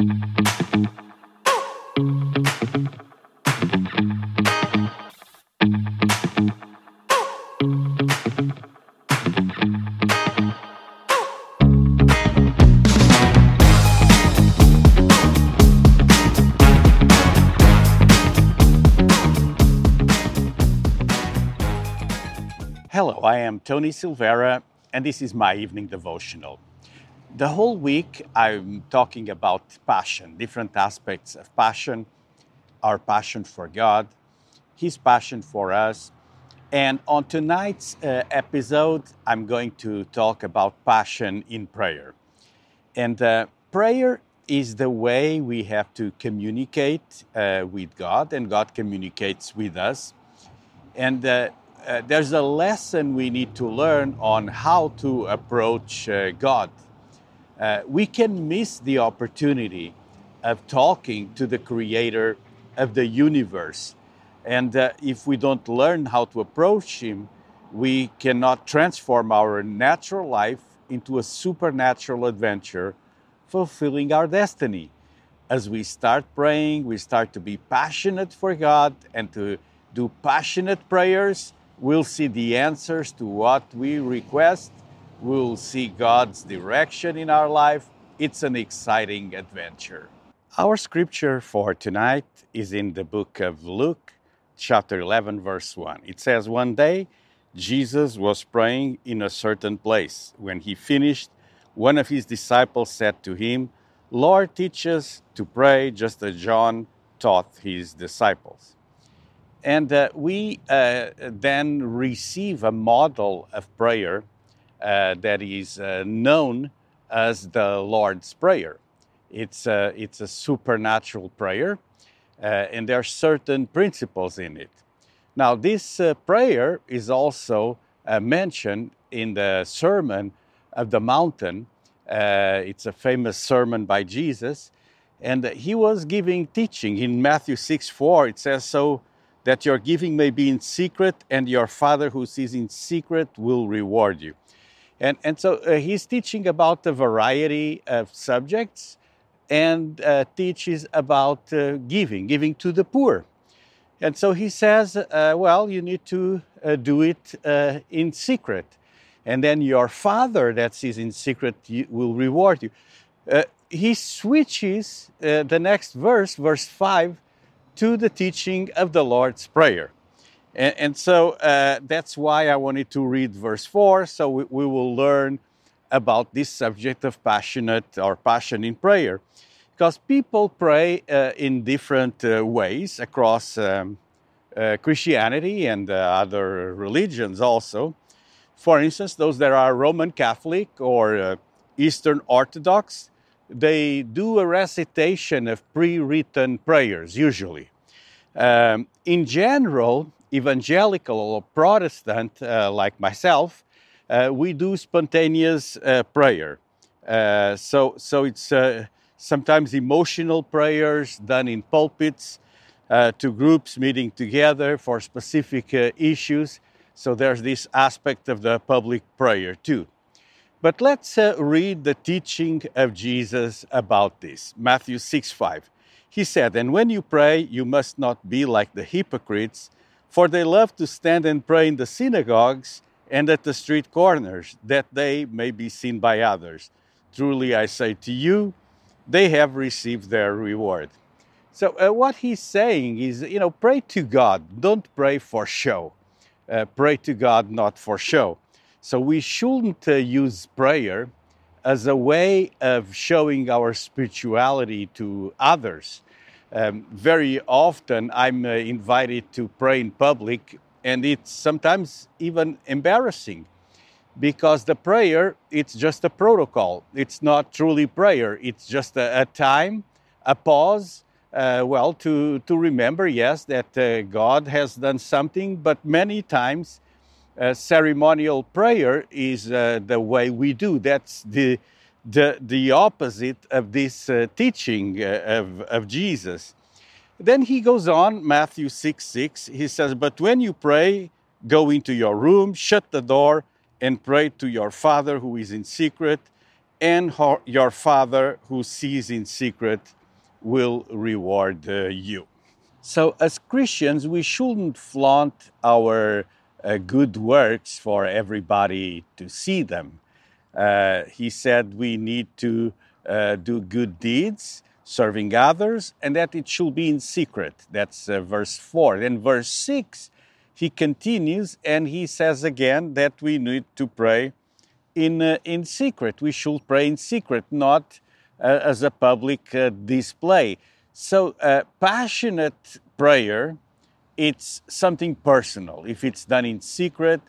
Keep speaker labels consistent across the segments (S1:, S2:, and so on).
S1: Hello, I am Tony Silvera, and this is my evening devotional. The whole week I'm talking about passion, different aspects of passion, our passion for God, His passion for us. And on tonight's uh, episode, I'm going to talk about passion in prayer. And uh, prayer is the way we have to communicate uh, with God, and God communicates with us. And uh, uh, there's a lesson we need to learn on how to approach uh, God. Uh, we can miss the opportunity of talking to the creator of the universe. And uh, if we don't learn how to approach him, we cannot transform our natural life into a supernatural adventure, fulfilling our destiny. As we start praying, we start to be passionate for God and to do passionate prayers We'll see the answers to what we request. We'll see God's direction in our life. It's an exciting adventure. Our scripture for tonight is in the book of Luke, chapter 11, verse 1. It says, One day Jesus was praying in a certain place. When he finished, one of his disciples said to him, Lord, teach us to pray just as John taught his disciples. And uh, we uh, then receive a model of prayer that is uh, known as the Lord's Prayer. It's a, it's a supernatural prayer, uh, and there are certain principles in it. Now, this uh, prayer is also mentioned in the Sermon of the Mountain. it's a famous sermon by Jesus, and he was giving teaching in Matthew 6 4. It says, So that your giving may be in secret, and your Father who sees in secret will reward you. And, and so uh, he's teaching about a variety of subjects and uh, teaches about uh, giving, giving to the poor. And so he says, uh, well, you need to uh, do it uh, in secret. And then your Father that sees in secret will reward you. he switches the next verse, verse 5 to the teaching of the Lord's Prayer. And, and so uh, that's why I wanted to read verse 4, so we, we, will learn about this subject of passionate or passion in prayer. Because people pray uh, in different uh, ways across um, uh, Christianity and uh, other religions also. For instance, those that are Roman Catholic or uh, Eastern Orthodox, they do a recitation of pre written prayers, usually. Um, in general, evangelical or Protestant, uh, like myself, uh, we do spontaneous uh, prayer. Uh, so, so it's uh, sometimes emotional prayers done in pulpits uh, to groups meeting together for specific issues. So there's this aspect of the public prayer too. But let's read the teaching of Jesus about this Matthew 6 5. He said, And when you pray, you must not be like the hypocrites, for they love to stand and pray in the synagogues and at the street corners, that they may be seen by others. Truly I say to you, they have received their reward. So, uh, what he's saying is, you know, pray to God, don't pray for show. Uh, pray to God, not for show. So we shouldn't uh, use prayer as a way of showing our spirituality to others. Um, very often I'm uh, invited to pray in public, and it's sometimes even embarrassing because the prayer it's just a protocol it's not truly prayer it's just a, a time a pause uh, well to to remember yes that uh, god has done something but many times uh, ceremonial prayer is uh, the way we do. That's the, the, the opposite of this uh, teaching uh, of, of Jesus. Then he goes on, Matthew 6 6, he says, But when you pray, go into your room, shut the door, and pray to your Father who is in secret, and your Father who sees in secret will reward uh, you. So, as Christians, we shouldn't flaunt our uh, good works for everybody to see them. Uh, he said we need to uh, do good deeds, serving others, and that it should be in secret. That's uh, verse 4. Then, verse 6, he continues and he says again that we need to pray in, uh, in secret. We should pray in secret, not uh, as a public uh, display. So, passionate prayer, it's something personal. If it's done in secret,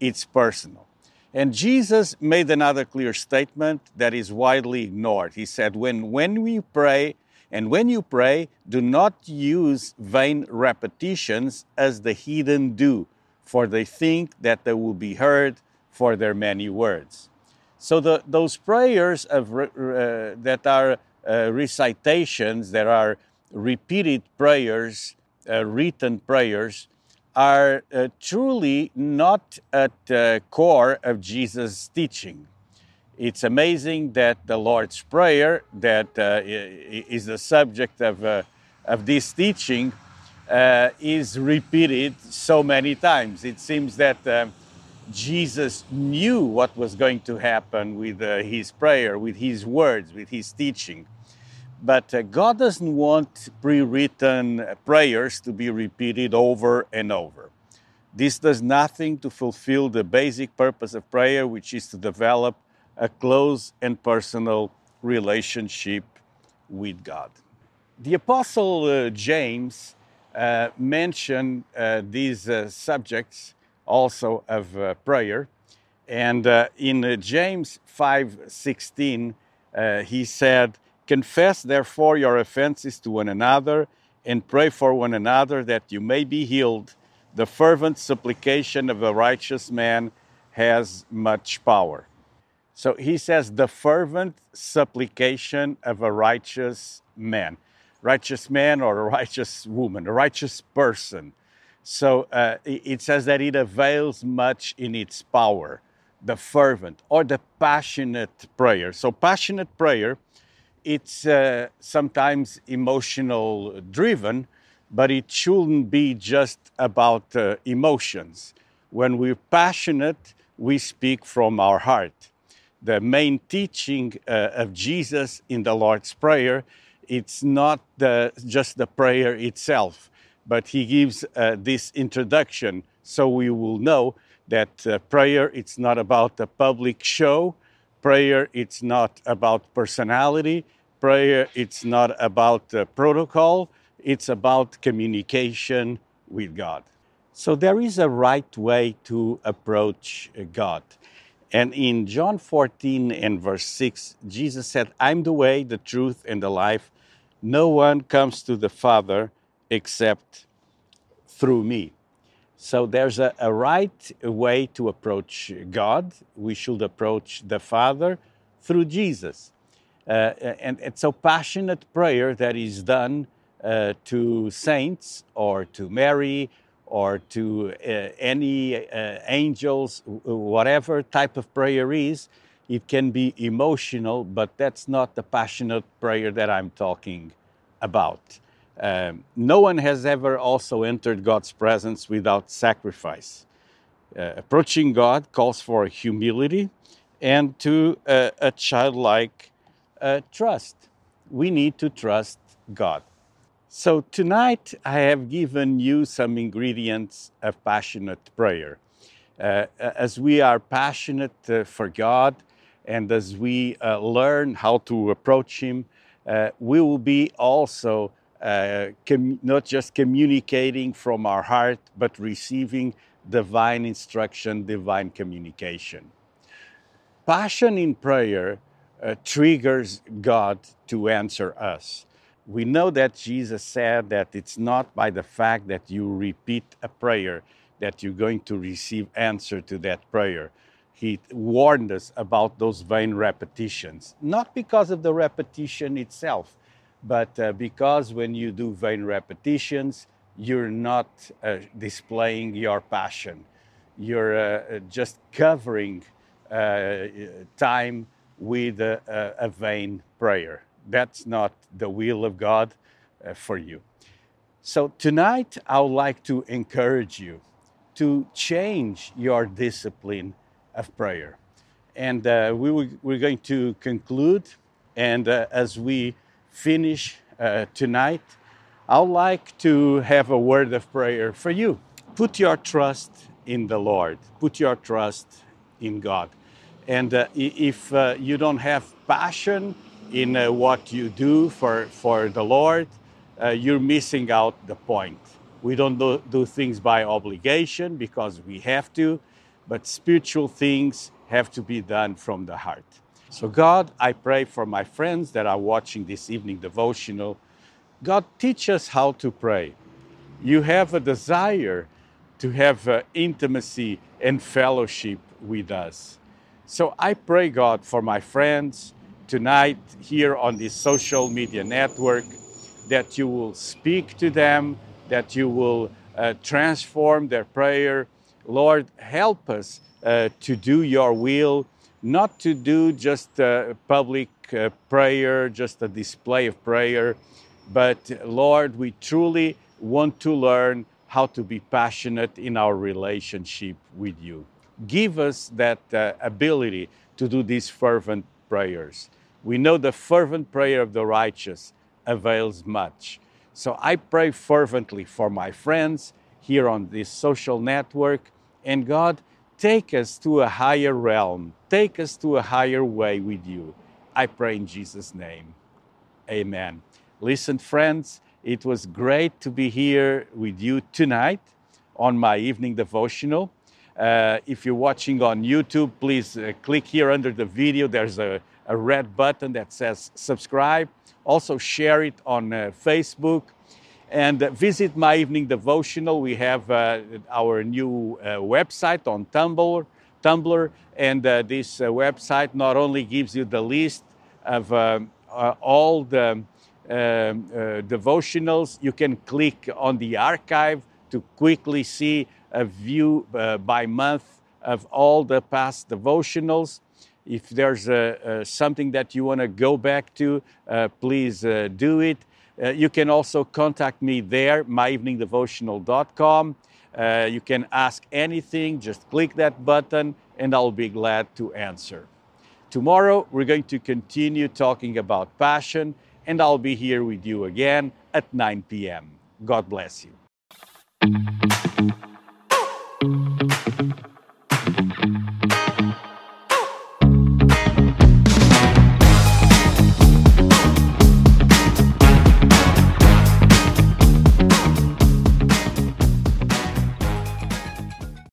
S1: it's personal. And Jesus made another clear statement that is widely ignored. He said, when, when we pray, and when you pray, do not use vain repetitions as the heathen do, for they think that they will be heard for their many words. So the, those prayers of, uh, that are uh, recitations, that are repeated prayers, uh, written prayers, are uh, truly not at the core of Jesus' teaching. It's amazing that the Lord's Prayer, that uh, is the subject of, uh, of this teaching, uh, is repeated so many times. It seems that um, Jesus knew what was going to happen with uh, his prayer, with his words, with his teaching. But uh, God doesn't want pre written prayers to be repeated over and over. This does nothing to fulfill the basic purpose of prayer, which is to develop a close and personal relationship with God. The Apostle uh, James uh, mentioned uh, these uh, subjects also of uh, prayer. And in James 5:16, he said, Confess therefore your offenses to one another and pray for one another that you may be healed. The fervent supplication of a righteous man has much power. So he says, the fervent supplication of a righteous man. Righteous man or a righteous woman, a righteous person. So uh, it says that it avails much in its power, the fervent or the passionate prayer. So, passionate prayer it's uh, sometimes emotional driven, but it shouldn't be just about uh, emotions. When we're passionate, we speak from our heart. The main teaching uh, of Jesus in the Lord's Prayer, it's not the, just the prayer itself, but he gives uh, this introduction so we will know that uh, prayer it's not about a public show, prayer it's not about personality, prayer it's not about protocol it's about communication with god. So there is a right way to approach god. And in john 14 and verse 6 jesus said i'm the way the truth and the life. No one comes to the father except through me. So there's a, a right way to approach god. We should approach the father through jesus and it's so passionate prayer that is done uh, to saints or to Mary or to uh, any uh, angels, whatever type of prayer is, it can be emotional, but that's not the passionate prayer that I'm talking about. Um, no one has ever also entered God's presence without sacrifice. Uh, approaching God calls for humility and to uh, a childlike uh, trust. We need to trust God. So tonight I have given you some ingredients of passionate prayer. Uh, as we are passionate uh, for God and as we uh, learn how to approach Him, uh, we will be also uh, com- not just communicating from our heart, but receiving divine instruction, divine communication. Passion in prayer uh, triggers God to answer us. We know that Jesus said that it's not by the fact that you repeat a prayer that you're going to receive answer to that prayer. He warned us about those vain repetitions, not because of the repetition itself, but uh, because when you do vain repetitions, you're not uh, displaying your passion. You're uh, just covering uh, time with a, a, vain prayer. That's not the will of God uh, for you. So tonight, I would like to encourage you to change your discipline of prayer. And uh, we we're going to conclude. And uh, as we finish uh, tonight, I'd like to have a word of prayer for you. Put your trust in the Lord, put your trust in God. And uh, if uh, you don't have passion in uh, what you do for, for the Lord, uh, you're missing out the point. We don't do, do things by obligation because we have to, but spiritual things have to be done from the heart. So, God, I pray for my friends that are watching this evening devotional. God, teach us how to pray. You have a desire to have uh, intimacy and fellowship with us. So I pray, God, for my friends tonight here on this social media network that you will speak to them, that you will uh, transform their prayer. Lord, help us uh, to do your will, not to do just a public uh, prayer, just a display of prayer, but Lord, we truly want to learn how to be passionate in our relationship with you give us that uh, ability to do these fervent prayers. We know the fervent prayer of the righteous avails much. So I pray fervently for my friends here on this social network. And God, take us to a higher realm, take us to a higher way with you. I pray in Jesus' name. Amen. Listen, friends, it was great to be here with you tonight on my evening devotional. Uh, if you're watching on YouTube, please uh, click here under the video. There's a, a, red button that says subscribe. Also, share it on uh, Facebook. And uh, visit my evening devotional. We have uh, our new website on Tumblr. Tumblr, and this website not only gives you the list of all the um, devotionals, you can click on the archive to quickly see a view uh, by month of all the past devotionals. If there's something that you want to go back to, uh, please uh, do it. You can also contact me there, myeveningdevotional.com. Uh, you can ask anything, just click that button, and I'll be glad to answer. Tomorrow, we're going to continue talking about passion, and I'll be here with you again at 9 p.m. God bless you.